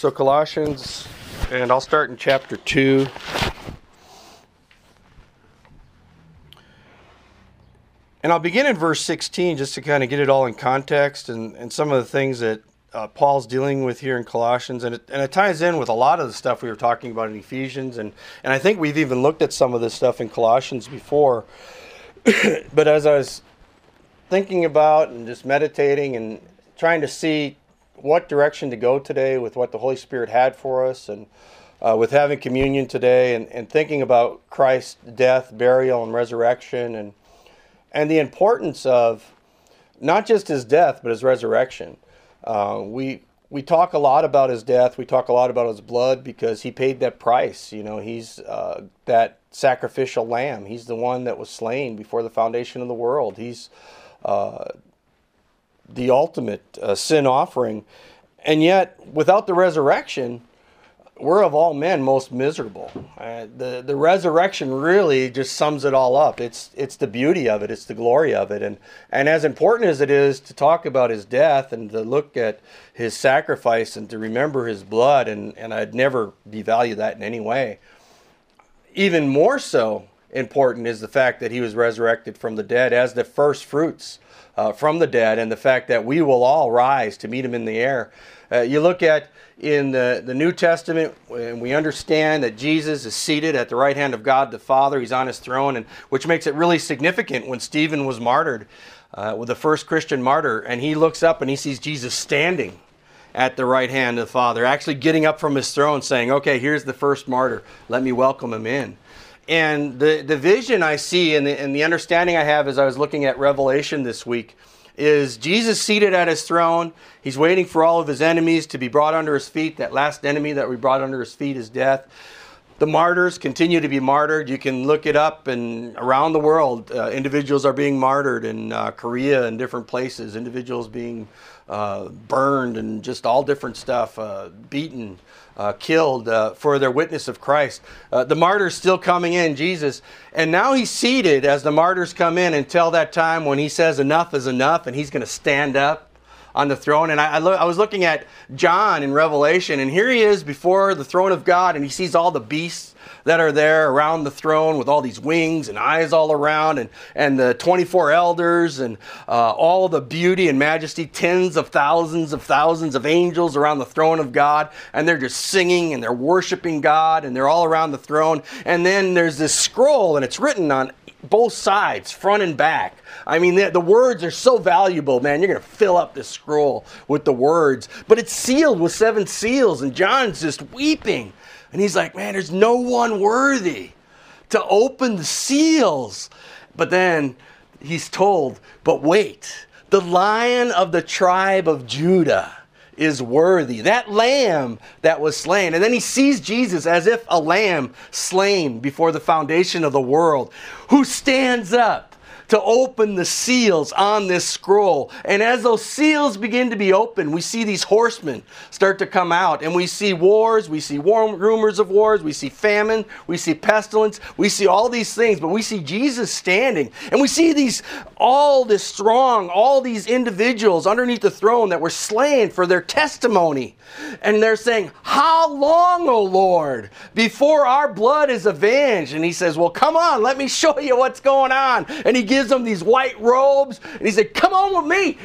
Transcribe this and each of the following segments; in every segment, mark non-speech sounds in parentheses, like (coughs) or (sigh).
So, Colossians, and I'll start in chapter 2. And I'll begin in verse 16 just to kind of get it all in context and, and some of the things that uh, Paul's dealing with here in Colossians. And it, and it ties in with a lot of the stuff we were talking about in Ephesians. And, and I think we've even looked at some of this stuff in Colossians before. (coughs) but as I was thinking about and just meditating and trying to see what direction to go today with what the Holy Spirit had for us and uh, with having communion today and, and thinking about Christ's death, burial, and resurrection and and the importance of not just his death but his resurrection. Uh, we we talk a lot about his death. We talk a lot about his blood because he paid that price. You know, he's uh, that sacrificial lamb. He's the one that was slain before the foundation of the world. He's uh, the ultimate uh, sin offering. And yet, without the resurrection, we're of all men most miserable. Uh, the the resurrection really just sums it all up. It's it's the beauty of it. It's the glory of it. And and as important as it is to talk about his death and to look at his sacrifice and to remember his blood, and and I'd never devalue that in any way. Even more so important is the fact that he was resurrected from the dead as the first fruits uh, from the dead, and the fact that we will all rise to meet him in the air. Uh, you look at in the, the New Testament, and we understand that Jesus is seated at the right hand of God the Father. He's on his throne, and which makes it really significant when Stephen was martyred, uh, with the first Christian martyr, and he looks up and he sees Jesus standing at the right hand of the Father, actually getting up from his throne, saying, "Okay, here's the first martyr. Let me welcome him in." And the, the vision I see and the, and the understanding I have as I was looking at Revelation this week is Jesus seated at his throne. He's waiting for all of his enemies to be brought under his feet. That last enemy that we brought under his feet is death. The martyrs continue to be martyred. You can look it up, and around the world, uh, individuals are being martyred in uh, Korea and different places. Individuals being uh, burned and just all different stuff, uh, beaten uh, killed uh, for their witness of Christ. Uh, the martyrs still coming in, Jesus. And now he's seated as the martyrs come in until that time when he says enough is enough and he's going to stand up on the throne. And I, I, lo- I was looking at John in Revelation, and here he is before the throne of God, and he sees all the beasts that are there around the throne with all these wings and eyes all around, and, and the 24 elders, and uh, all the beauty and majesty, tens of thousands of thousands of angels around the throne of God, and they're just singing and they're worshiping God, and they're all around the throne. And then there's this scroll, and it's written on both sides, front and back. I mean, the, the, words are so valuable, man. You're going to fill up this scroll with the words. But it's sealed with seven seals, and John's just weeping. And he's like, man, there's no one worthy to open the seals. But then he's told, but wait, the lion of the tribe of Judah is worthy. That lamb that was slain. And then he sees Jesus as if a lamb slain before the foundation of the world, who stands up to open the seals on this scroll. And as those seals begin to be opened, we see these horsemen start to come out. And we see wars, we see war, rumors of wars, we see famine, we see pestilence, we see all these things. But we see Jesus standing. And we see these, all this strong, all these individuals underneath the throne that were slain for their testimony. And they're saying, How long, O Lord, before our blood is avenged? And he says, Well, come on, let me show you what's going on. And he gives them these white robes, and he said, Come on with me.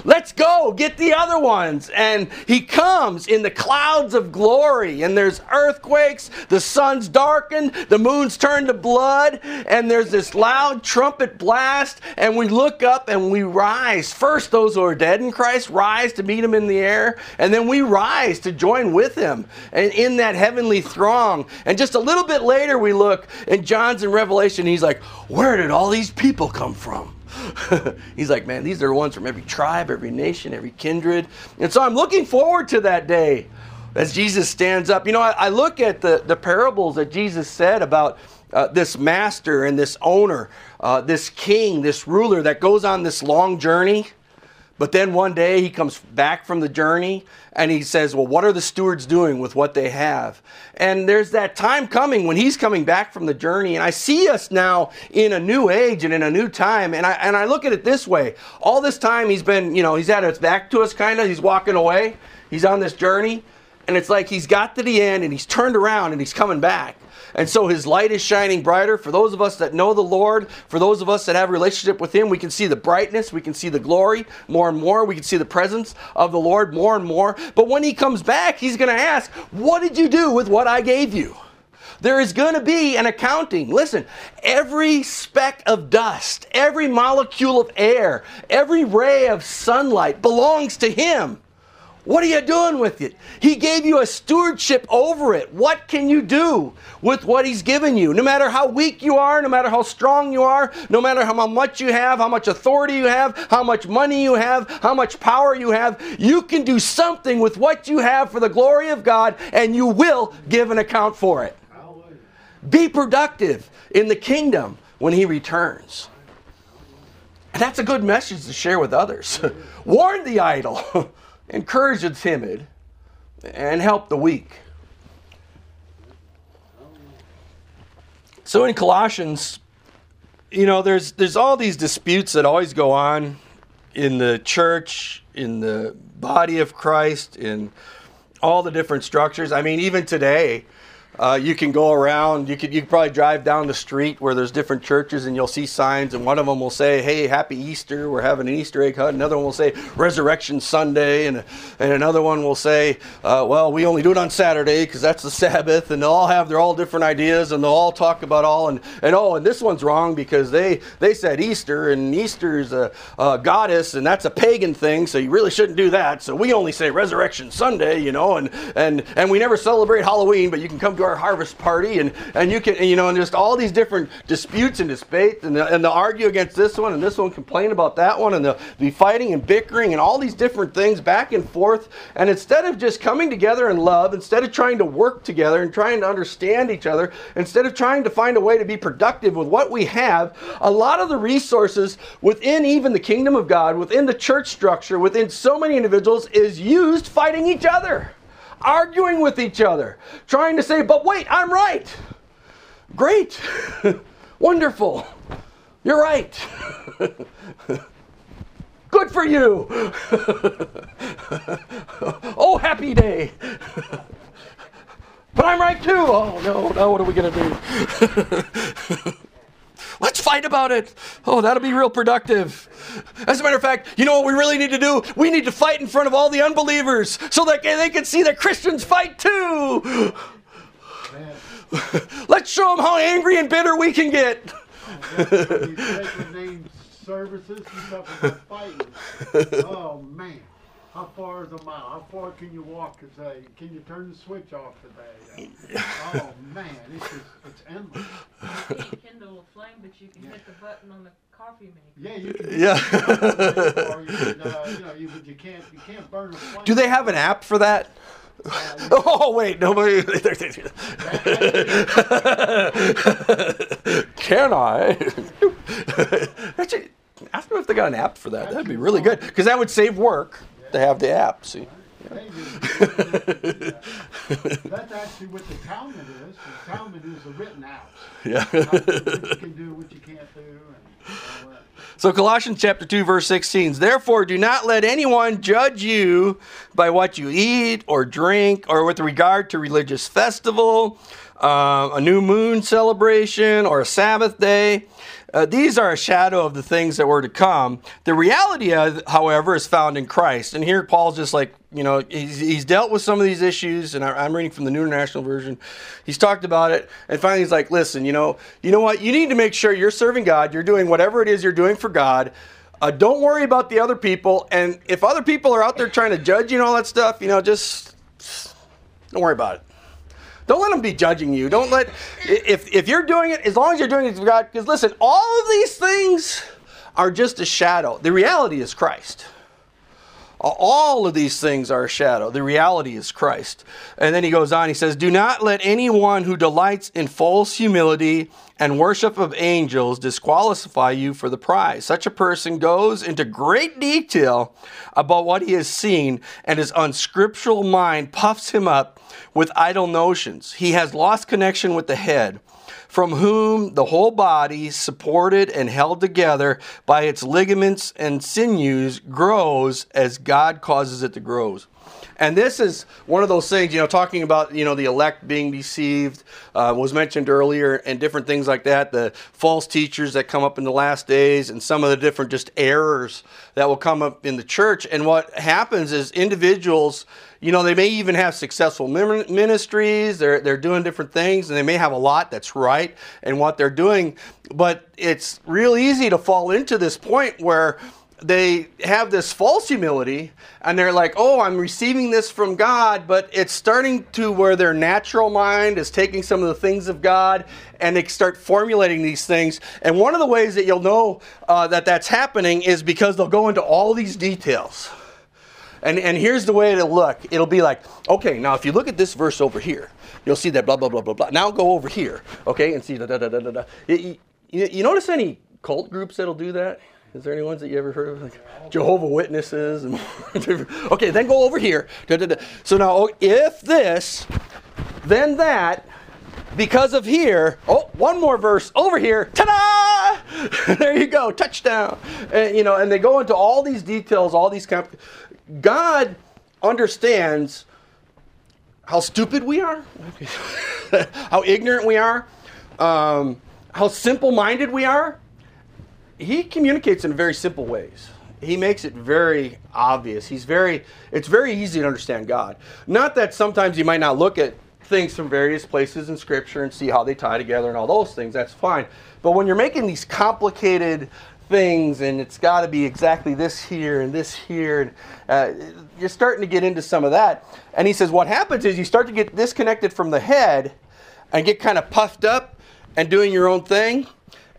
(laughs) Let's go get the other ones. And he comes in the clouds of glory, and there's earthquakes, the sun's darkened, the moon's turned to blood, and there's this loud trumpet blast, and we look up and we rise. First, those who are dead in Christ rise to meet him in the air, and then we rise to join with him and in that heavenly throng. And just a little bit later, we look, and John's in Revelation, he's like, Where did all these people people come from? (laughs) He's like, man, these are ones from every tribe, every nation, every kindred. And so I'm looking forward to that day as Jesus stands up. You know, I, I look at the, the parables that Jesus said about uh, this master and this owner, uh, this king, this ruler that goes on this long journey. But then one day he comes back from the journey and he says, Well, what are the stewards doing with what they have? And there's that time coming when he's coming back from the journey. And I see us now in a new age and in a new time. And I, and I look at it this way all this time he's been, you know, he's had his back to us kind of, he's walking away, he's on this journey. and it's like he's got to the end and he's turned around and he's coming back. And so his light is shining brighter. For those of us that know the Lord, for those of us that have relationship with him, we can see the brightness, we can see the glory more and more, we can see the presence of the Lord more and more. But when he comes back, he's going to ask, What did you do with what I gave you? There is going to be an accounting. Listen, every speck of dust, every molecule of air, every ray of sunlight belongs to Him. What are you doing with it? He gave you a stewardship over it. What can you do with what He's given you? No matter how weak you are, no matter how strong you are, no matter how much you have, how much authority you have, how much money you have, how much power you have, you can do something with what you have for the glory of God, and you will give an account for it. Be productive in the kingdom when He returns. And that's a good message to share with others. (laughs) Warn the idle. (laughs) encourage the timid, and help the weak. So in Colossians, you know, there's there's all these disputes that always go on in the church, in the body of Christ, in all the different structures. I mean, even today, uh, you can go around. You could you could probably drive down the street where there's different churches, and you'll see signs, and one of them will say, "Hey, Happy Easter! We're having an Easter egg hunt." Another one will say, "Resurrection Sunday," and and another one will say, uh, "Well, we only do it on Saturday because that's the Sabbath." And they'll all have their all different ideas, and they'll all talk about all and and oh, and this one's wrong because they they said Easter, and Easter's a, a goddess, and that's a pagan thing, so you really shouldn't do that. So we only say Resurrection Sunday, you know, and and and we never celebrate Halloween, but you can come to our harvest party, and, and you can, you know, and just all these different disputes and debates, and, and they'll argue against this one, and this one complain about that one, and they'll be fighting and bickering and all these different things back and forth. And instead of just coming together in love, instead of trying to work together and trying to understand each other, instead of trying to find a way to be productive with what we have, a lot of the resources within even the kingdom of God, within the church structure, within so many individuals, is used fighting each other arguing with each other, trying to say, but wait, I'm right. Great. (laughs) Wonderful. You're right. (laughs) Good for you. (laughs) oh, happy day. but I'm right too. Oh, no, no, what are we going to do? Let's fight about it. Oh, that'll be real productive. As a matter of fact, you know what we really need to do? We need to fight in front of all the unbelievers so that they can see that Christians fight too. (laughs) Let's show them how angry and bitter we can get. services, talk fighting. (laughs) Oh man. How far is a mile? How far can you walk today? Can you turn the switch off today? oh man, it's just, it's endless. You can't kindle a flame, but you can hit the button on the coffee maker. Yeah, you can. Yeah. or you, can, uh, you know, you, but you can't, you can't burn a flame. Do they have an app for that? Uh, (laughs) Oh wait, nobody. (laughs) Can I? (laughs) Actually, ask them if they got an app for that. That'd be really good because that would save work to have the app. See. Do. That's actually what the Talmud is. The Talmud is a written out. Yeah. What you can do, what you can't do, and all that. So Colossians chapter 2 verse 16. Therefore do not let anyone judge you by what you eat or drink or with regard to religious festival, uh, a new moon celebration or a Sabbath day. Uh, these are a shadow of the things that were to come. The reality, of, however, is found in Christ. And here Paul's just like, you know, he's, he's dealt with some of these issues, and I, I'm reading from the New International Version. He's talked about it, and finally he's like, listen, you know, you know what? You need to make sure you're serving God. You're doing whatever it is you're doing for God. Uh, don't worry about the other people. And if other people are out there trying to judge you and all that stuff, you know, just don't worry about it. Don't let them be judging you. Don't let if if you're doing it as long as you're doing it for God. Because listen, all of these things are just a shadow. The reality is Christ. All of these things are a shadow. The reality is Christ. And then he goes on, he says, Do not let anyone who delights in false humility and worship of angels disqualify you for the prize. Such a person goes into great detail about what he has seen, and his unscriptural mind puffs him up with idle notions. He has lost connection with the head from whom the whole body, supported and held together by its ligaments and sinews, grows as God causes it to grow. And this is one of those things, you know, talking about, you know, the elect being deceived uh, was mentioned earlier and different things like that. The false teachers that come up in the last days and some of the different just errors that will come up in the church. And what happens is individuals, you know, they may even have successful ministries. They're, they're doing different things and they may have a lot that's right in what they're doing. But it's real easy to fall into this point where they have this false humility and they're like, oh, I'm receiving this from God, but it's starting to where their natural mind is taking some of the things of God and they start formulating these things. And one of the ways that you'll know uh, that that's happening is because they'll go into all these details. And, and here's the way it'll look it'll be like, okay, now if you look at this verse over here, you'll see that blah, blah, blah, blah, blah. Now go over here, okay, and see da da da da da. You, you, you notice any cult groups that'll do that? Is there any ones that you ever heard of? Like Jehovah Witnesses. (laughs) Okay, then go over here. So now, oh, if this, then that, because of here. Oh, one more verse over here. Ta-da! (laughs) there you go, touchdown. And you know, and they go into all these details, all these. Comp- God understands how stupid we are, (laughs) how ignorant we are, um, how simple-minded we are he communicates in very simple ways. He makes it very obvious. He's very it's very easy to understand God. Not that sometimes you might not look at things from various places in scripture and see how they tie together and all those things, that's fine. But when you're making these complicated things and it's got to be exactly this here and this here and uh, you're starting to get into some of that and he says what happens is you start to get disconnected from the head and get kind of puffed up and doing your own thing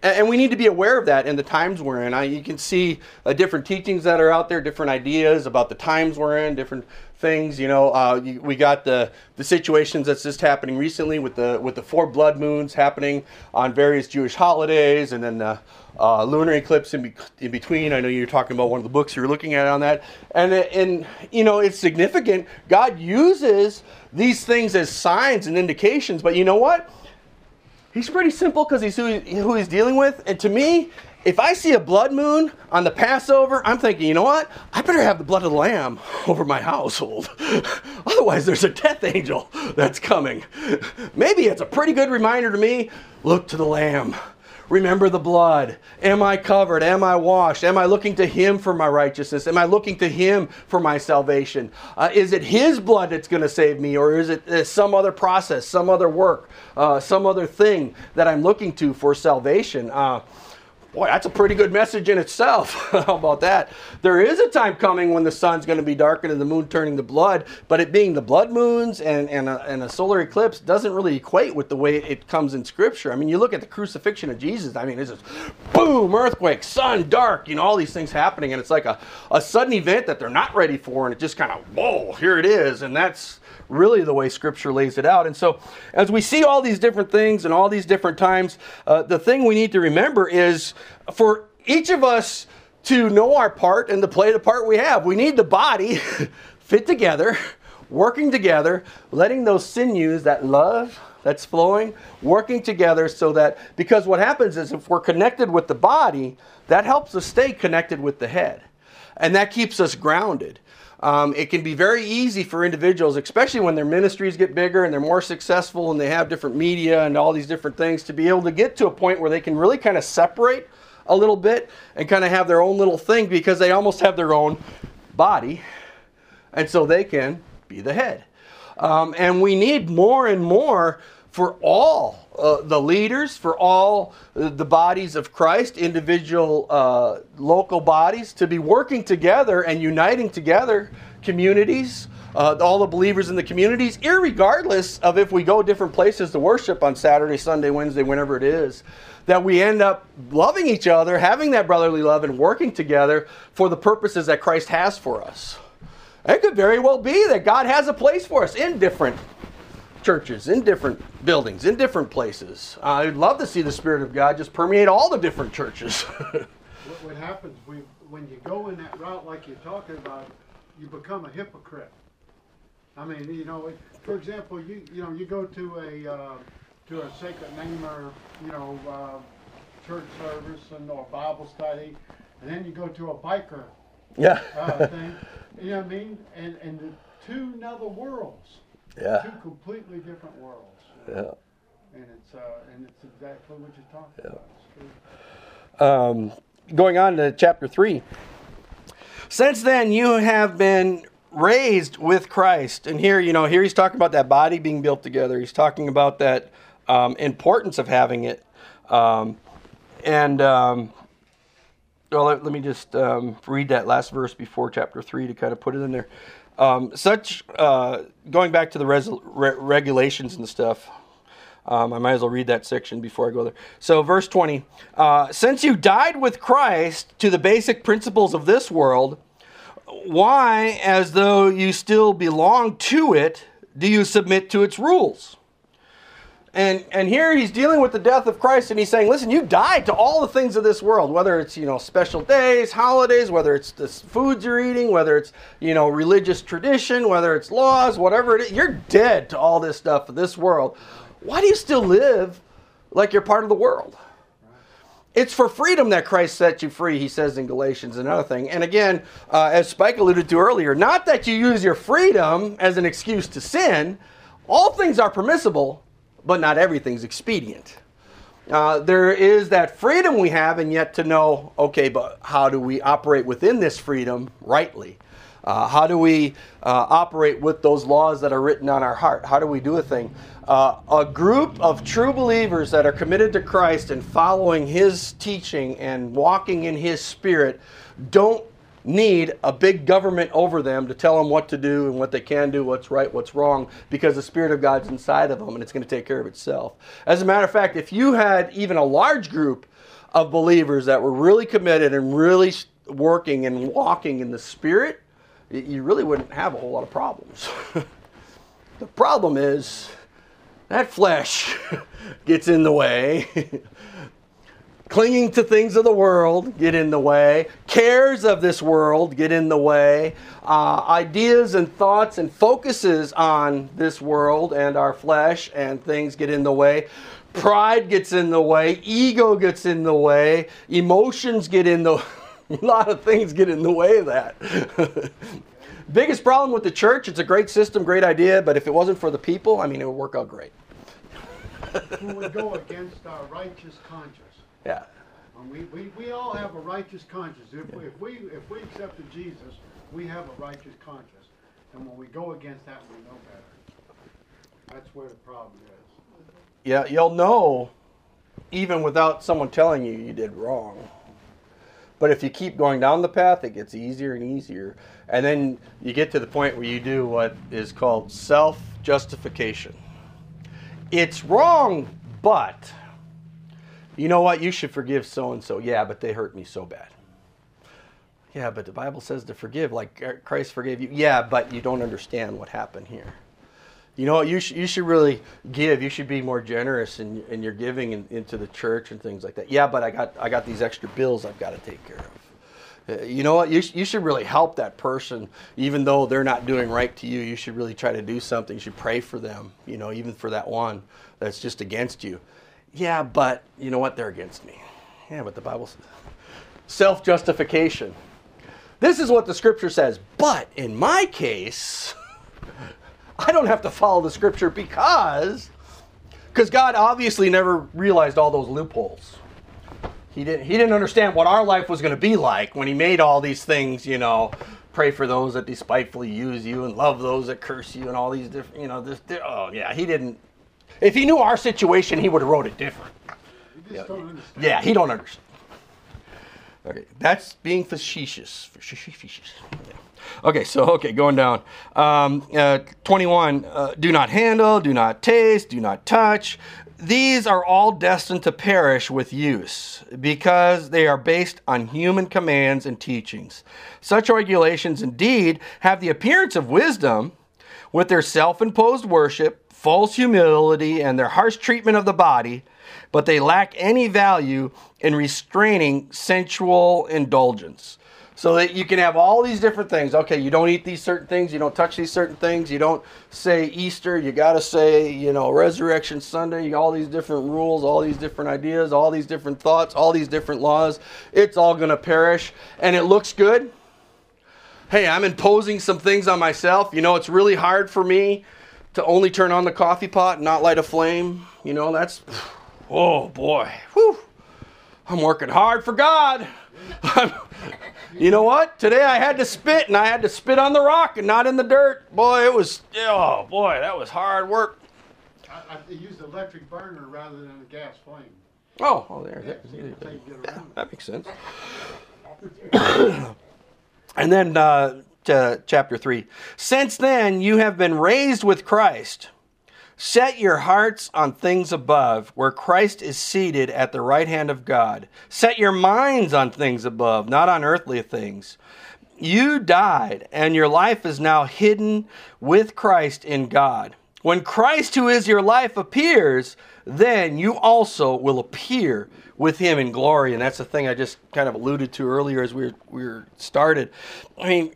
and we need to be aware of that in the times we're in. I, you can see uh, different teachings that are out there, different ideas about the times we're in, different things. You know, uh, you, we got the the situations that's just happening recently with the with the four blood moons happening on various Jewish holidays, and then the uh, lunar eclipse in, be, in between. I know you're talking about one of the books you're looking at on that, and and you know it's significant. God uses these things as signs and indications, but you know what? He's pretty simple because he's who, he, who he's dealing with. And to me, if I see a blood moon on the Passover, I'm thinking, you know what? I better have the blood of the lamb (laughs) over my household. (laughs) Otherwise, there's a death angel (laughs) that's coming. Maybe it's a pretty good reminder to me look to the lamb. Remember the blood. Am I covered? Am I washed? Am I looking to Him for my righteousness? Am I looking to Him for my salvation? Uh, is it His blood that's going to save me, or is it uh, some other process, some other work, uh, some other thing that I'm looking to for salvation? Uh, Boy, that's a pretty good message in itself. (laughs) How about that? There is a time coming when the sun's going to be darkened and the moon turning to blood, but it being the blood moons and, and, a, and a solar eclipse doesn't really equate with the way it comes in Scripture. I mean, you look at the crucifixion of Jesus, I mean, it's just boom, earthquake, sun, dark, you know, all these things happening, and it's like a, a sudden event that they're not ready for, and it just kind of, whoa, here it is, and that's really the way Scripture lays it out. And so, as we see all these different things and all these different times, uh, the thing we need to remember is for each of us to know our part and to play the part we have, we need the body (laughs) fit together, working together, letting those sinews, that love, that's flowing, working together so that, because what happens is if we're connected with the body, that helps us stay connected with the head. And that keeps us grounded. Um, it can be very easy for individuals, especially when their ministries get bigger and they're more successful and they have different media and all these different things, to be able to get to a point where they can really kind of separate a little bit and kind of have their own little thing because they almost have their own body. And so they can be the head. Um, and we need more and more for all uh, the leaders, for all the bodies of Christ, individual uh, local bodies, to be working together and uniting together communities, uh, all the believers in the communities, regardless of if we go different places to worship on Saturday, Sunday, Wednesday, whenever it is, that we end up loving each other, having that brotherly love, and working together for the purposes that Christ has for us. It could very well be that God has a place for us in different churches, in different buildings, in different places. Uh, I'd love to see the Spirit of God just permeate all the different churches. (laughs) what, what, happens we, when you go in that route, like you're talking about, you become a hypocrite. I mean, you know, for example, you you know, you go to a uh, to a sacred name or you know uh, church service and or Bible study, and then you go to a biker yeah uh, (laughs) thing. You know what I mean? And and the two another worlds, Yeah. two completely different worlds. Yeah. And it's uh, and it's exactly what you're talking Yeah. about. Um, going on to chapter 3. Since then, you have been raised with Christ. And here, you know, here he's talking about that body being built together. He's talking about that um, importance of having it. Um, and, um, well, let, let me just um, read that last verse before chapter 3 to kind of put it in there. Um, such, uh, going back to the res- re- regulations and stuff, um, I might as well read that section before I go there. So, verse 20 uh, Since you died with Christ to the basic principles of this world, why, as though you still belong to it, do you submit to its rules? And, and here he's dealing with the death of Christ and he's saying, listen, you died to all the things of this world, whether it's, you know, special days, holidays, whether it's the foods you're eating, whether it's, you know, religious tradition, whether it's laws, whatever it is, you're dead to all this stuff of this world. Why do you still live like you're part of the world? It's for freedom that Christ set you free, he says in Galatians, another thing. And again, uh, as Spike alluded to earlier, not that you use your freedom as an excuse to sin. All things are permissible, but not everything's expedient. Uh, there is that freedom we have, and yet to know, okay, but how do we operate within this freedom rightly? Uh, how do we uh, operate with those laws that are written on our heart? How do we do a thing? Uh, a group of true believers that are committed to Christ and following His teaching and walking in His Spirit don't need a big government over them to tell them what to do and what they can do, what's right, what's wrong, because the Spirit of God's inside of them and it's going to take care of itself. As a matter of fact, if you had even a large group of believers that were really committed and really working and walking in the Spirit, you really wouldn't have a whole lot of problems. (laughs) the problem is that flesh (laughs) gets in the way. (laughs) Clinging to things of the world get in the way. Cares of this world get in the way. Uh, ideas and thoughts and focuses on this world and our flesh and things get in the way. Pride gets in the way. Ego gets in the way. Emotions get in the (laughs) A lot of things get in the way of that. (laughs) Biggest problem with the church, it's a great system, great idea, but if it wasn't for the people, I mean, it would work out great. Who would go against our righteous conscience. Yeah. And we, we, we all have a righteous conscience. If we, if we if we accepted Jesus, we have a righteous conscience. And when we go against that, we know better. That's where the problem is. Yeah, you'll know even without someone telling you you did wrong. But if you keep going down the path, it gets easier and easier. And then you get to the point where you do what is called self justification. It's wrong, but you know what? You should forgive so and so. Yeah, but they hurt me so bad. Yeah, but the Bible says to forgive like Christ forgave you. Yeah, but you don't understand what happened here. You know what? You, sh- you should really give. You should be more generous in, in your giving in, into the church and things like that. Yeah, but I got, I got these extra bills I've got to take care of. Uh, you know what? You, sh- you should really help that person, even though they're not doing right to you. You should really try to do something. You should pray for them, you know, even for that one that's just against you. Yeah, but you know what? They're against me. Yeah, but the Bible says self justification. This is what the scripture says. But in my case, (laughs) I don't have to follow the scripture because because God obviously never realized all those loopholes. He didn't he didn't understand what our life was going to be like when he made all these things, you know, pray for those that despitefully use you and love those that curse you and all these different, you know, this oh yeah, he didn't if he knew our situation, he would have wrote it different. Just don't. Yeah, he don't understand. Okay, that's being facetious. Facetious. Yeah. Okay, so okay, going down. Um, uh, Twenty-one. Uh, do not handle. Do not taste. Do not touch. These are all destined to perish with use because they are based on human commands and teachings. Such regulations indeed have the appearance of wisdom with their self imposed worship, false humility, and their harsh treatment of the body, but they lack any value in restraining sensual indulgence. So that you can have all these different things. Okay, you don't eat these certain things, you don't touch these certain things, you don't say Easter, you got to say, you know, Resurrection Sunday, all these different rules, all these different ideas, all these different thoughts, all these different laws. It's all going to perish and it looks good. hey, I'm imposing some things on myself. You know, it's really hard for me to only turn on the coffee pot and not light a flame. You know, that's, oh boy, whew. I'm working hard for God. you know what? Today I had to spit and I had to spit on the rock and not in the dirt. Boy, it was, oh boy, that was hard work. I, I used electric burner rather than a gas flame. Oh, oh, there, Yeah, there, so you can take- get around it. that makes sense. (coughs) and then uh, to chapter 3. Since then, you have been raised with Christ. Set your hearts on things above, where Christ is seated at the right hand of God. Set your minds on things above, not on earthly things. You died, and your life is now hidden with Christ in God. When Christ, who is your life, appears, then you also will appear with him in glory. And that's the thing I just kind of alluded to earlier as we were, we were started. I mean,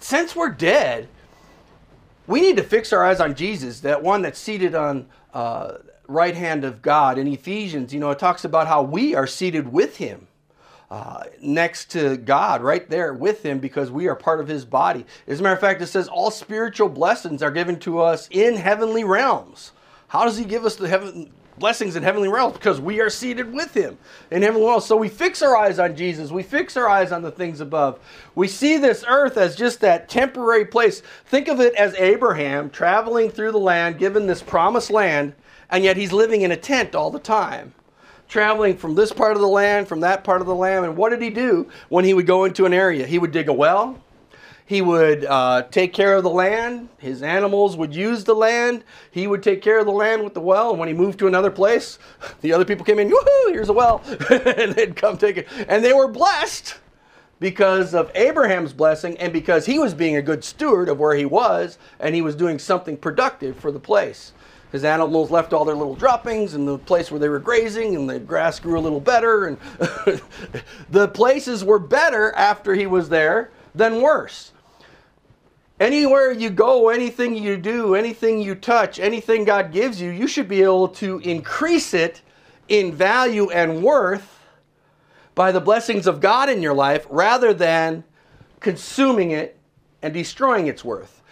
since we're dead, we need to fix our eyes on Jesus, that one that's seated on uh, right hand of God. In Ephesians, you know, it talks about how we are seated with Him. Uh, next to God, right there with Him, because we are part of His body. As a matter of fact, it says all spiritual blessings are given to us in heavenly realms. How does He give us the heaven blessings in heavenly realms? Because we are seated with Him in heavenly realms. So we fix our eyes on Jesus. We fix our eyes on the things above. We see this earth as just that temporary place. Think of it as Abraham traveling through the land, given this promised land, and yet he's living in a tent all the time traveling from this part of the land, from that part of the land. And what did he do when he would go into an area? He would dig a well. He would uh, take care of the land. His animals would use the land. He would take care of the land with the well. And when he moved to another place, (laughs) the other people came in, woohoo, here's a well. (laughs) and they'd come take it. And they were blessed because of Abraham's blessing and because he was being a good steward of where he was and he was doing something productive for the place. His animals left all their little droppings in the place where they were grazing, and the grass grew a little better. And (laughs) the places were better after he was there than worse. Anywhere you go, anything you do, anything you touch, anything God gives you, you should be able to increase it in value and worth by the blessings of God in your life rather than consuming it and destroying its worth.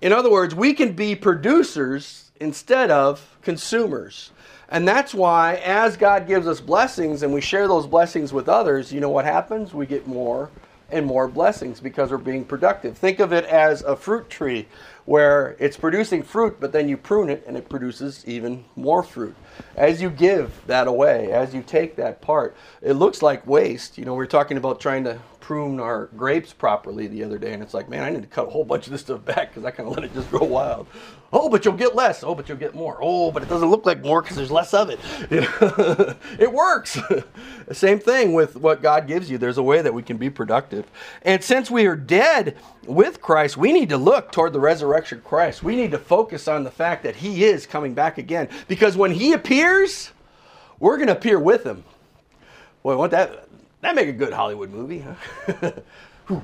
In other words, we can be producers instead of consumers. And that's why, as God gives us blessings and we share those blessings with others, you know what happens? We get more and more blessings because we're being productive. Think of it as a fruit tree where it's producing fruit, but then you prune it and it produces even more fruit. As you give that away, as you take that part, it looks like waste. You know, we're talking about trying to prune our grapes properly the other day, and it's like, man, I need to cut a whole bunch of this stuff back because I kind of let it just grow wild. Oh, but you'll get less. Oh, but you'll get more. Oh, but it doesn't look like more because there's less of it. (laughs) (laughs) It works. (laughs) Same thing with what God gives you. There's a way that we can be productive. And since we are dead with Christ, we need to look toward the resurrection Christ. We need to focus on the fact that He is coming back again. Because when He appears, we're going to appear with Him. Boy, what that that make a good Hollywood movie, huh? (laughs)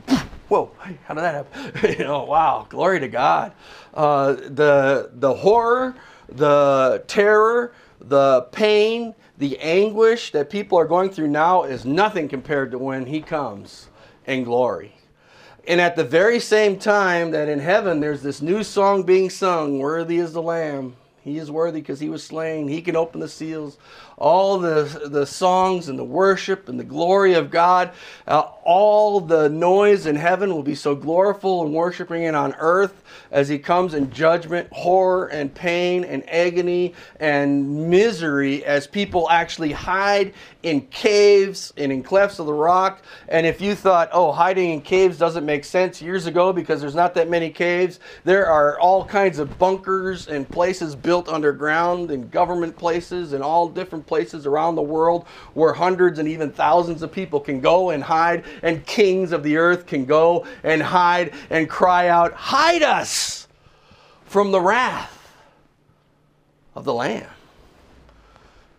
Whoa, how did that happen? (laughs) you know, wow, glory to God. Uh, the the horror, the terror, the pain, the anguish that people are going through now is nothing compared to when He comes in glory. And at the very same time that in heaven there's this new song being sung, Worthy is the Lamb. He is worthy because he was slain. He can open the seals. All the, the songs and the worship and the glory of God, uh, all the noise in heaven will be so gloriful and worshiping it on earth as he comes in judgment, horror and pain and agony and misery as people actually hide in caves and in clefts of the rock. And if you thought, oh, hiding in caves doesn't make sense years ago because there's not that many caves, there are all kinds of bunkers and places built underground and government places and all different places around the world where hundreds and even thousands of people can go and hide, and kings of the earth can go and hide and cry out, Hide us from the wrath of the Lamb.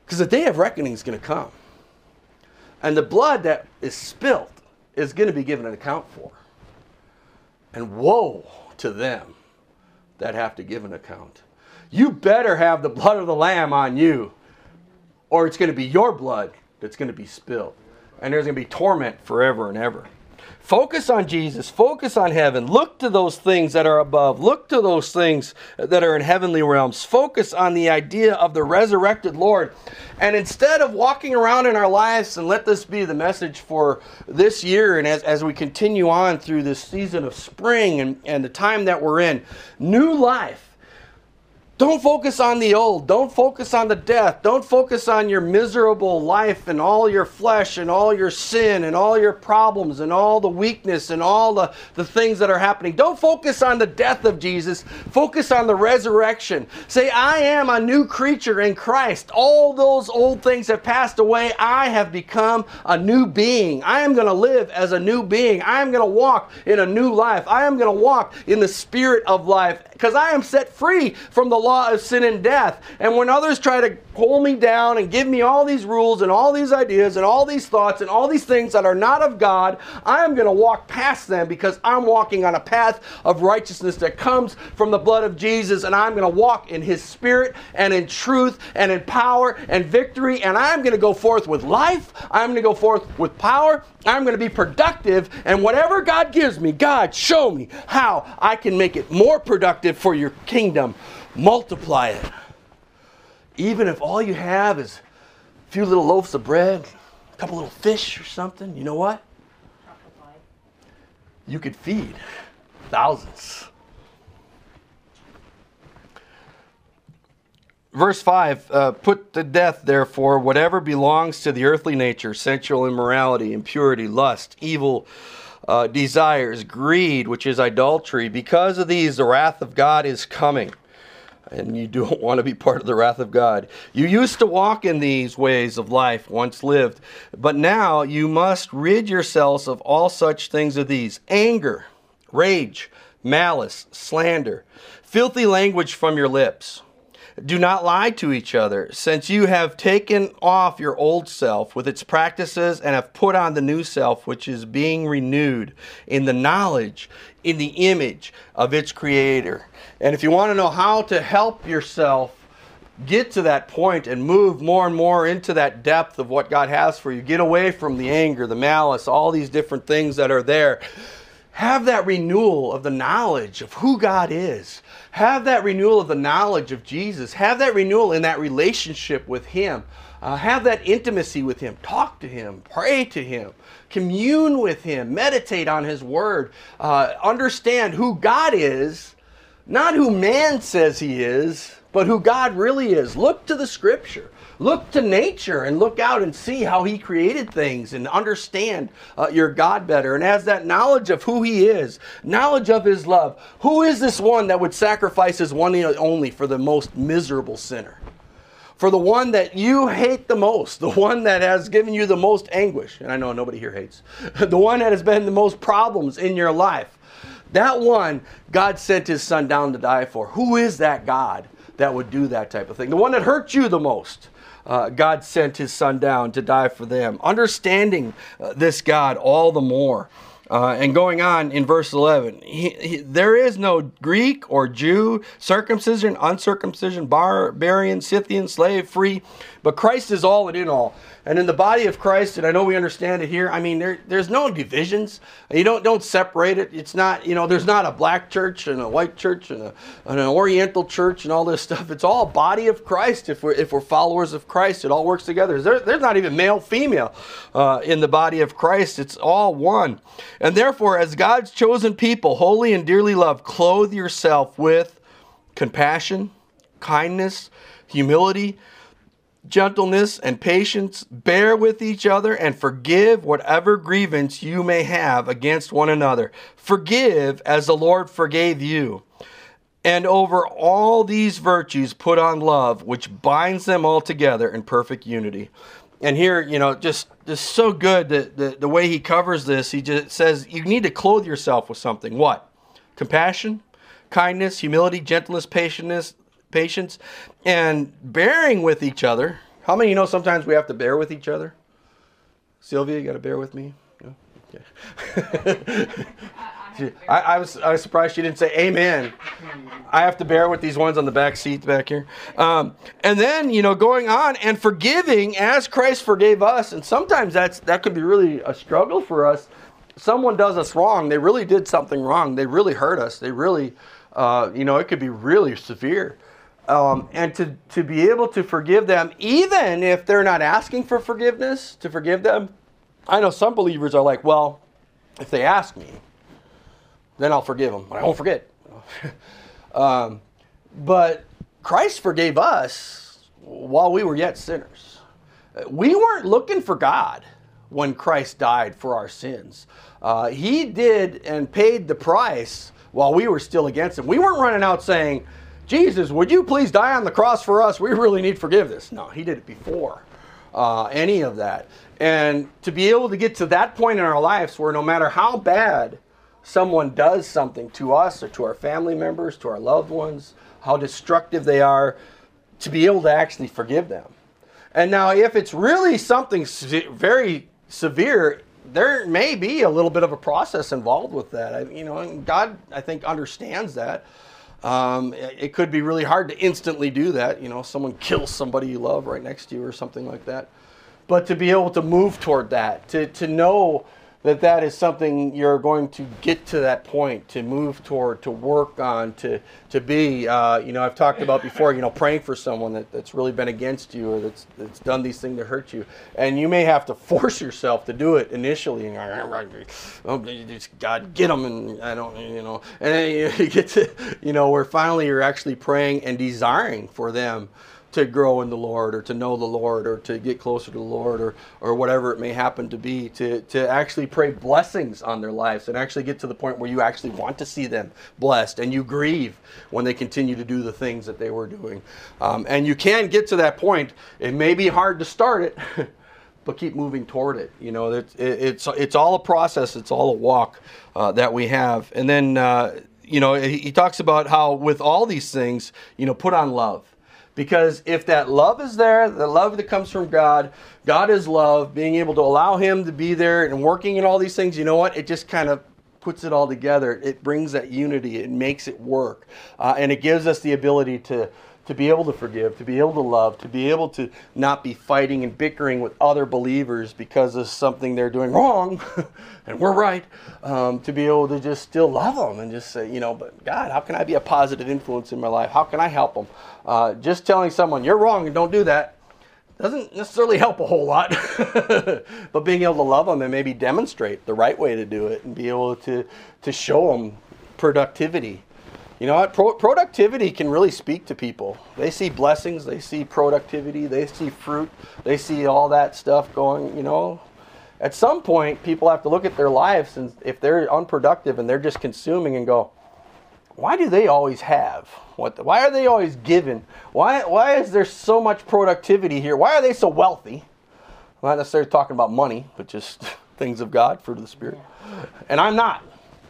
Because the day of reckoning is going to come. And the blood that is spilt is going to be given an account for. And woe to them that have to give an account. You better have the blood of the Lamb on you, or it's going to be your blood that's going to be spilled. And there's going to be torment forever and ever. Focus on Jesus. Focus on heaven. Look to those things that are above. Look to those things that are in heavenly realms. Focus on the idea of the resurrected Lord. And instead of walking around in our lives, and let this be the message for this year and as, as we continue on through this season of spring and, and the time that we're in, new life don't focus on the old. Don't focus on the death. Don't focus on your miserable life and all your flesh and all your sin and all your problems and all the weakness and all the, the things that are happening. Don't focus on the death of Jesus. Focus on the resurrection. Say, I am a new creature in Christ. All those old things have passed away. I have become a new being. I am going to live as a new being. I am going to walk in a new life. I am going to walk in the spirit of life because I am set free from the law of sin and death. And when others try to pull me down and give me all these rules and all these ideas and all these thoughts and all these things that are not of God, I am going to walk past them because I'm walking on a path of righteousness that comes from the blood of Jesus. And I'm going to walk in His Spirit and in truth and in power and victory. And I'm going to go forth with life. I'm going to go forth with power. I'm going to be productive. And whatever God gives me, God, show me how I can make it more productive for your kingdom multiply it. Even if all you have is a few little loaves of bread, a couple little fish or something, you know what? You could feed thousands. Verse 5 uh, Put to death, therefore, whatever belongs to the earthly nature sensual immorality, impurity, lust, evil uh, desires, greed, which is idolatry. Because of these, the wrath of God is coming and you don't (laughs) want to be part of the wrath of God. You used to walk in these ways of life once lived, but now you must rid yourselves of all such things as these anger, rage, malice, slander, filthy language from your lips. Do not lie to each other, since you have taken off your old self with its practices and have put on the new self, which is being renewed in the knowledge, in the image of its creator. And if you want to know how to help yourself get to that point and move more and more into that depth of what God has for you, get away from the anger, the malice, all these different things that are there. Have that renewal of the knowledge of who God is. Have that renewal of the knowledge of Jesus. Have that renewal in that relationship with Him. Uh, have that intimacy with Him. Talk to Him. Pray to Him. Commune with Him. Meditate on His Word. Uh, understand who God is not who man says he is, but who God really is. Look to the scripture. Look to nature and look out and see how he created things and understand uh, your God better. And as that knowledge of who he is, knowledge of his love, who is this one that would sacrifice his one and only for the most miserable sinner? For the one that you hate the most, the one that has given you the most anguish, and I know nobody here hates, (laughs) the one that has been the most problems in your life that one, God sent his son down to die for. Who is that God that would do that type of thing? The one that hurt you the most. Uh, God sent his son down to die for them. Understanding uh, this God all the more. Uh, and going on in verse 11, he, he, there is no Greek or Jew, circumcision, uncircumcision, barbarian, Scythian, slave, free, but Christ is all and in all. And in the body of Christ, and I know we understand it here, I mean, there, there's no divisions. You don't, don't separate it. It's not, you know, there's not a black church and a white church and, a, and an oriental church and all this stuff. It's all body of Christ. If we're, if we're followers of Christ, it all works together. There, there's not even male, female uh, in the body of Christ. It's all one. And therefore, as God's chosen people, holy and dearly loved, clothe yourself with compassion, kindness, humility, gentleness, and patience, bear with each other, and forgive whatever grievance you may have against one another. Forgive as the Lord forgave you. And over all these virtues, put on love, which binds them all together in perfect unity. And here, you know, just just so good that the, the way he covers this, he just says you need to clothe yourself with something. What? Compassion, kindness, humility, gentleness, patience, patience, and bearing with each other. How many you know sometimes we have to bear with each other? Sylvia, you got to bear with me? Okay. (laughs) I, I, was I was surprised she didn't say amen. I have to bear with these ones on the back seat back here. Um, and then you know going on and forgiving as Christ forgave us. And sometimes that's that could be really a struggle for us someone does us wrong, they really did something wrong. They really hurt us. They really, uh, you know, it could be really severe. Um, and to, to be able to forgive them, even if they're not asking for forgiveness, to forgive them. I know some believers are like, well, if they ask me, then I'll forgive them. But I won't forget. (laughs) um, but Christ forgave us while we were yet sinners. We weren't looking for God when Christ died for our sins. Uh, he did and paid the price while we were still against Him. We weren't running out saying, Jesus, would you please die on the cross for us? We really need forgiveness. No, He did it before uh, any of that. And to be able to get to that point in our lives where no matter how bad someone does something to us or to our family members, to our loved ones, how destructive they are, to be able to actually forgive them. And now, if it's really something very severe, there may be a little bit of a process involved with that. I, you know, God, I think, understands that. Um, it could be really hard to instantly do that. You know, someone kills somebody you love right next to you or something like that. But to be able to move toward that, to, to know that that is something you're going to get to that point to move toward to work on to to be uh, you know i've talked about before you know praying for someone that, that's really been against you or that's that's done these things to hurt you. And you may have to (laughs) force yourself to do it initially and oh, god get them and i don't you know and then (laughs) you get to you know where finally you're actually praying and desiring for them to grow in the Lord or to know the Lord or to get closer to the Lord or, or whatever it may happen to be, to, to actually pray blessings on their lives and actually get to the point where you actually want to see them blessed and you grieve when they continue to do the things that they were doing. Um, and you can get to that point. It may be hard to start it. (laughs) but keep moving toward it. You know, it's it's it's all a process. It's all a walk uh, that we have. And then uh, you know, he, he talks about how with all these things, you know, put on love. Because if that love is there, the love that comes from God, God is love, being able to allow Him to be there and working in all these things, you know what? It just kind of puts it all together. It brings that unity, it makes it work. Uh, and it gives us the ability to to be able to forgive, to be able to love, to be able to not be fighting and bickering with other believers because of something they're doing wrong (laughs) and we're right, um, to be able to just still love them and just say, you know, but God, how can I be a positive influence in my life? How can I help them? Uh, just telling someone, you're wrong and don't do that, doesn't necessarily help a whole lot. (laughs) but being able to love them and maybe demonstrate the right way to do it and be able to, to show them productivity you know what? Pro- productivity can really speak to people. They see blessings, they see productivity, they see fruit, they see all that stuff going, you know. At some point, people have to look at their lives and if they're unproductive and they're just consuming and go, why do they always have? What, why are they always given? Why, why is there so much productivity here? Why are they so wealthy? I'm not necessarily talking about money, but just (laughs) things of God, fruit of the Spirit. And I'm not.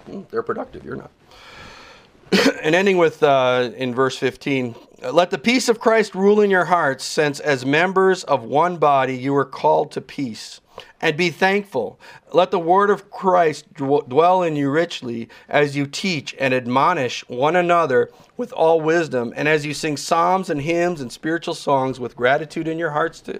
Hmm, they're productive, you're not. (coughs) and ending with uh, in verse 15 let the peace of christ rule in your hearts since as members of one body you are called to peace. And be thankful. Let the word of christ dwell in you richly as you teach and admonish one another with all wisdom. And as you sing psalms and hymns and spiritual songs with gratitude in your hearts to,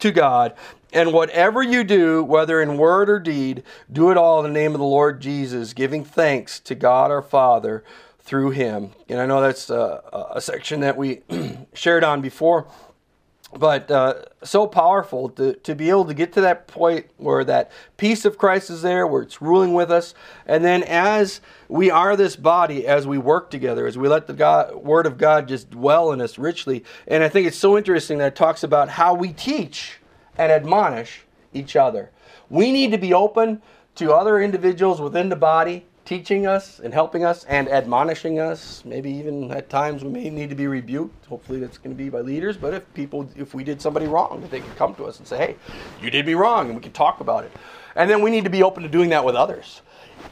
to god. And whatever you do, whether in word or deed, do it all in the name of the Lord Jesus, giving thanks to God our Father through him. And I know that's a, a section that we (clears throat) shared on before, but uh, so powerful to, to be able to get to that point where that peace of Christ is there, where it's ruling with us. And then as we are this body, as we work together, as we let the God, Word of God just dwell in us richly. And I think it's so interesting that it talks about how we teach and admonish each other. We need to be open to other individuals within the body teaching us and helping us and admonishing us. Maybe even at times we may need to be rebuked. Hopefully that's going to be by leaders. But if people, if we did somebody wrong, that they could come to us and say, hey, you did me wrong, and we can talk about it. And then we need to be open to doing that with others.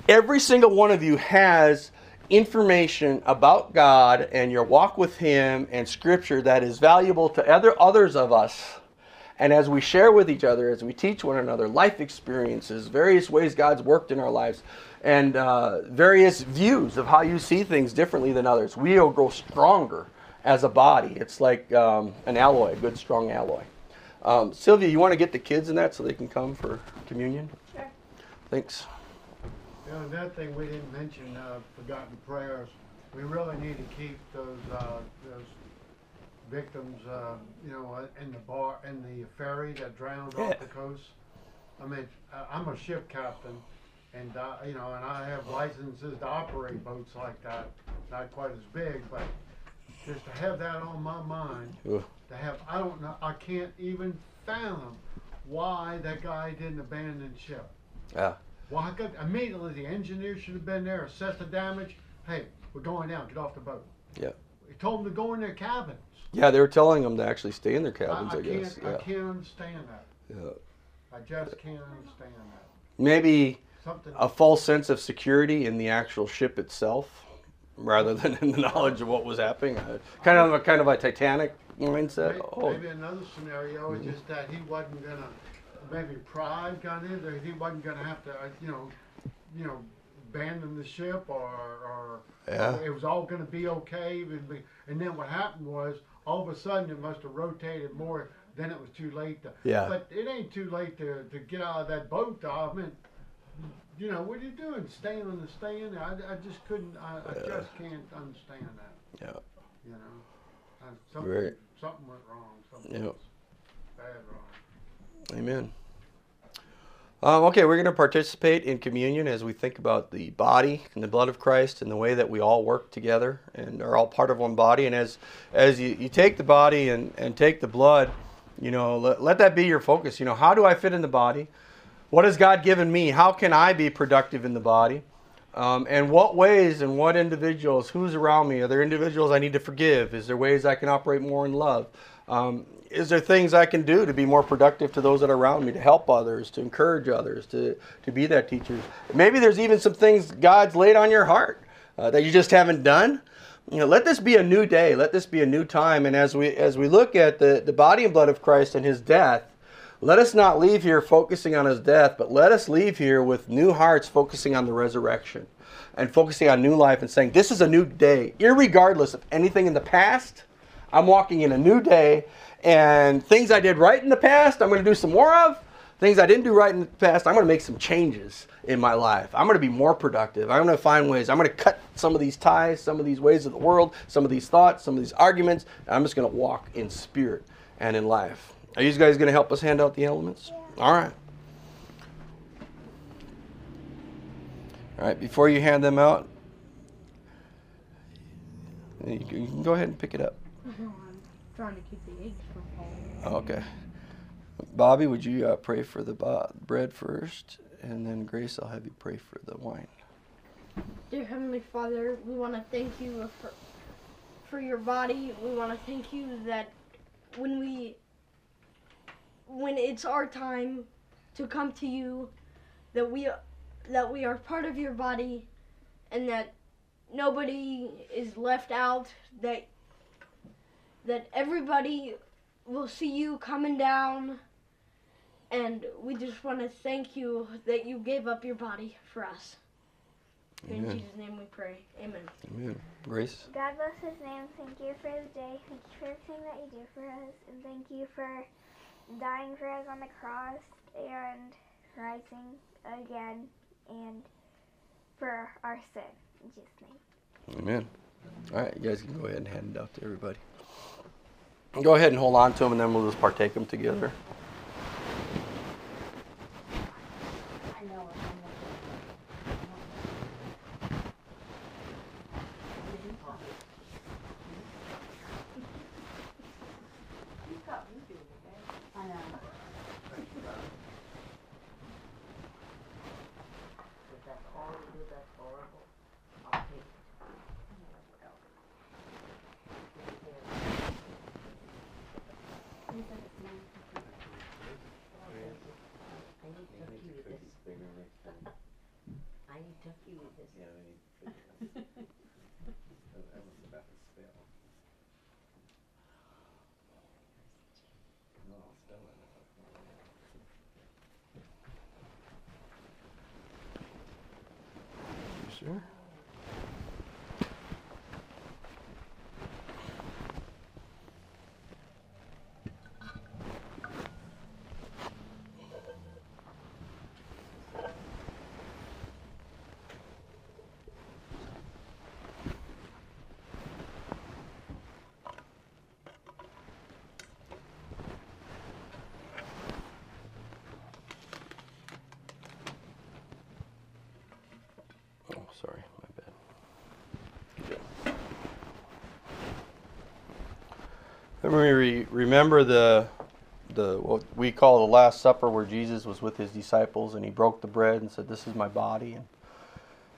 Every single one of you has information about God and your walk with Him and Scripture that is valuable to other others of us. And as we share with each other, as we teach one another life experiences, various ways God's worked in our lives, and uh, various views of how you see things differently than others. We will grow stronger as a body. It's like um, an alloy, a good strong alloy. Um, Sylvia, you want to get the kids in that so they can come for communion? Sure. Thanks. You know, another thing we didn't mention, uh, forgotten prayers. We really need to keep those uh, those victims, uh, you know, uh, in the bar in the ferry that drowned off the coast. I mean, uh, I'm a ship captain, and uh, you know, and I have licenses to operate boats like that. Not quite as big, but just to have that on my mind Ugh. to have I don't know I can't even fathom why that guy didn't abandon ship. Yeah. Why could immediately the engineer should have been there, assess the damage. Hey, we're going down, get off the boat. Yeah. He told them to go in their cabins. Yeah, they were telling them to actually stay in their cabins, I, I, I guess. can't I can't understand that. yeah. I just can't understand that. Maybe Something a false sense of security in the actual ship itself rather than in the knowledge of what was happening. Uh, kind of a kind of a Titanic mindset. Maybe, Oh, maybe another scenario is just that he wasn't gonna, maybe pride got in there. He wasn't gonna have to, uh, you know, you know, abandon the ship or, or Yeah. it was all gonna be okay. And then what happened was all of a sudden it must have rotated more. Then it was too late to. Yeah. But it ain't too late to, to get out of that boat. I mean, you know, what are you doing? Staying on the stand? I, I just couldn't. I, I just can't understand that. Yeah. You know, Uh, something Right. something went wrong. Something Yep. was bad wrong. Amen. Um, okay, we're going to participate in communion as we think about the body and the blood of Christ and the way that we all work together and are all part of one body. And as as you, you take the body and, and take the blood, you know, let, let that be your focus. You know, how do I fit in the body? What has God given me? How can I be productive in the body? Um, and what ways and what individuals, who's around me? Are there individuals I need to forgive? Is there ways I can operate more in love? Um, is there things I can do to be more productive to those that are around me, to help others, to encourage others, to, to be that teacher? Maybe there's even some things God's laid on your heart uh, that you just haven't done. You know, let this be a new day. Let this be a new time. And as we as we look at the, the body and blood of Christ and his death, let us not leave here focusing on his death, but let us leave here with new hearts focusing on the resurrection and focusing on new life and saying, This is a new day. Irregardless of anything in the past, I'm walking in a new day, and things I did right in the past, I'm going to do some more of. Things I didn't do right in the past, I'm going to make some changes in my life. I'm going to be more productive. I'm going to find ways. I'm going to cut some of these ties, some of these ways of the world, some of these thoughts, some of these arguments. I'm just going to walk in spirit and in life. Are you guys going to help us hand out the elements? All right. All right, before you hand them out, you can go ahead and pick it up. I'm trying to keep the eggs from falling. Okay. Bobby, would you uh, pray for the bo- bread first? And then Grace, I'll have you pray for the wine. Dear Heavenly Father, we want to thank you for, for your body. We want to thank you that when we when it's our time to come to you, that we that we are part of your body, and that nobody is left out. That that everybody will see you coming down. And we just want to thank you that you gave up your body for us. In Amen. Jesus' name we pray. Amen. Amen. Grace? God bless his name. Thank you for the day. Thank you for everything that you do for us. And thank you for dying for us on the cross and rising again and for our sin. In Jesus' name. Amen. All right, you guys can go ahead and hand it out to everybody. Go ahead and hold on to them, and then we'll just partake them together. I took you with this. You sure? Re- remember the the what we call the Last Supper, where Jesus was with his disciples, and he broke the bread and said, "This is my body," and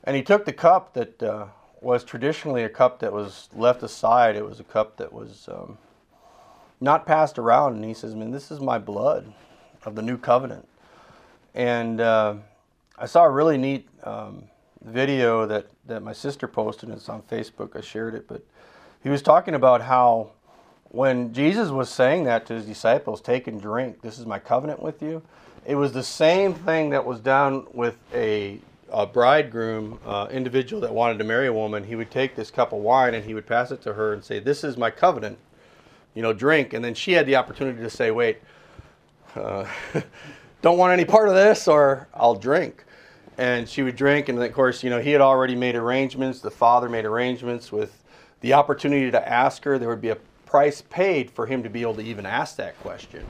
and he took the cup that uh, was traditionally a cup that was left aside. It was a cup that was um, not passed around, and he says, "Man, this is my blood of the new covenant." And uh, I saw a really neat um, video that that my sister posted. It's on Facebook. I shared it, but he was talking about how when Jesus was saying that to his disciples, take and drink, this is my covenant with you, it was the same thing that was done with a, a bridegroom, uh, individual that wanted to marry a woman. He would take this cup of wine and he would pass it to her and say, This is my covenant, you know, drink. And then she had the opportunity to say, Wait, uh, (laughs) don't want any part of this, or I'll drink. And she would drink, and of course, you know, he had already made arrangements. The father made arrangements with the opportunity to ask her. There would be a price paid for him to be able to even ask that question.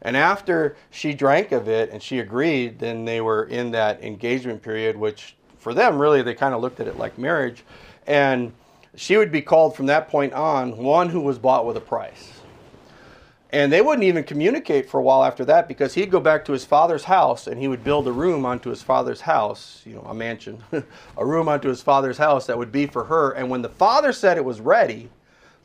And after she drank of it and she agreed, then they were in that engagement period, which for them, really, they kind of looked at it like marriage. And she would be called from that point on one who was bought with a price. And they wouldn't even communicate for a while after that because he'd go back to his father's house and he would build a room onto his father's house, you know, a mansion, (laughs) a room onto his father's house that would be for her. And when the father said it was ready,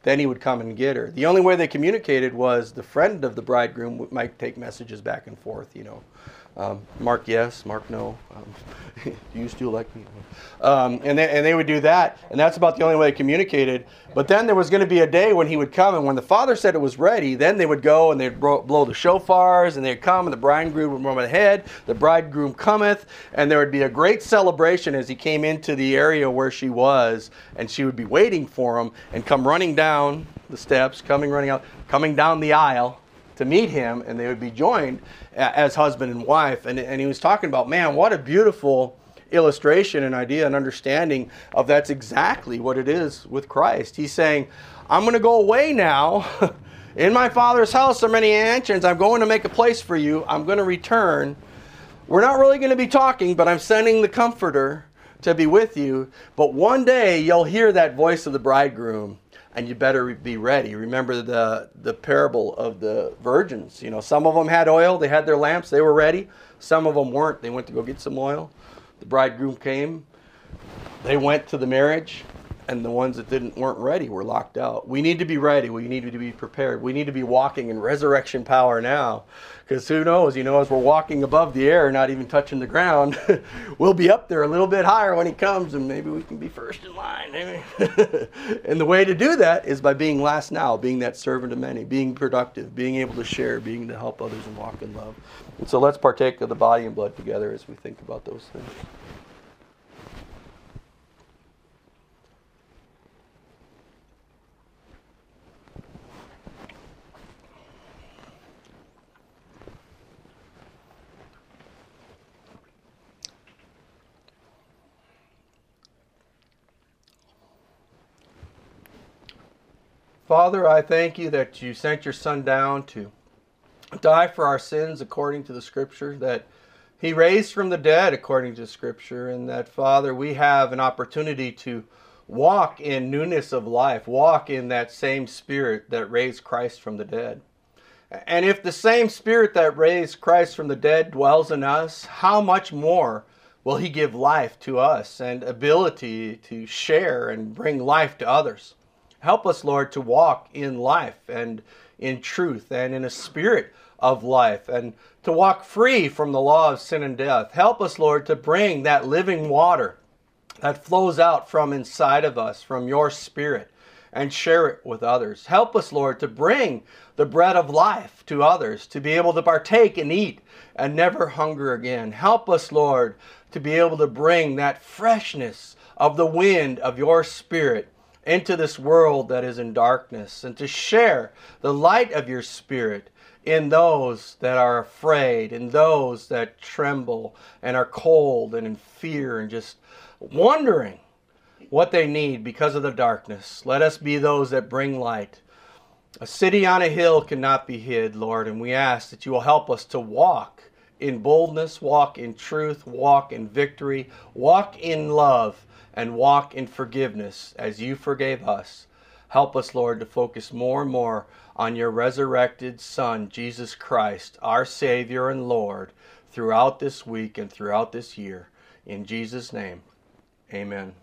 then he would come and get her. The only way they communicated was the friend of the bridegroom might take messages back and forth, you know. Um, Mark, yes. Mark, no. Um, do (laughs) you still like me? Um, and, they, and they would do that, and that's about the only way they communicated. But then there was going to be a day when he would come, and when the father said it was ready, then they would go and they'd blow the shofars, and they'd come, and the bridegroom would run ahead. The bridegroom cometh, and there would be a great celebration as he came into the area where she was, and she would be waiting for him and come running down the steps, coming running out, coming down the aisle to meet him, and they would be joined as husband and wife. And, and he was talking about, man, what a beautiful illustration and idea and understanding of that's exactly what it is with Christ. He's saying, I'm going to go away now. (laughs) In my Father's house are many mansions. I'm going to make a place for you. I'm going to return. We're not really going to be talking, but I'm sending the Comforter to be with you. But one day you'll hear that voice of the bridegroom and you better be ready. Remember the the parable of the virgins. You know, some of them had oil, they had their lamps, they were ready. Some of them weren't. They went to go get some oil. The bridegroom came. They went to the marriage, and the ones that didn't weren't ready were locked out. We need to be ready. We need to be prepared. We need to be walking in resurrection power now. Because who knows, you know, as we're walking above the air, not even touching the ground, (laughs) we'll be up there a little bit higher when he comes, and maybe we can be first in line. (laughs) and the way to do that is by being last now, being that servant of many, being productive, being able to share, being to help others and walk in love. And so let's partake of the body and blood together as we think about those things. Father, I thank you that you sent your Son down to die for our sins according to the Scripture, that he raised from the dead according to Scripture, and that, Father, we have an opportunity to walk in newness of life, walk in that same Spirit that raised Christ from the dead. And if the same Spirit that raised Christ from the dead dwells in us, how much more will he give life to us and ability to share and bring life to others? Help us, Lord, to walk in life and in truth and in a spirit of life and to walk free from the law of sin and death. Help us, Lord, to bring that living water that flows out from inside of us, from your spirit, and share it with others. Help us, Lord, to bring the bread of life to others, to be able to partake and eat and never hunger again. Help us, Lord, to be able to bring that freshness of the wind of your spirit into this world that is in darkness and to share the light of your spirit in those that are afraid, in those that tremble and are cold and in fear and just wondering what they need because of the darkness. Let us be those that bring light. A city on a hill cannot be hid, Lord, and we ask that you will help us to walk in boldness, walk in truth, walk in victory, walk in love and walk in forgiveness as you forgave us. Help us, Lord, to focus more and more on your resurrected Son, Jesus Christ, our Savior and Lord, throughout this week and throughout this year. In Jesus' name, amen.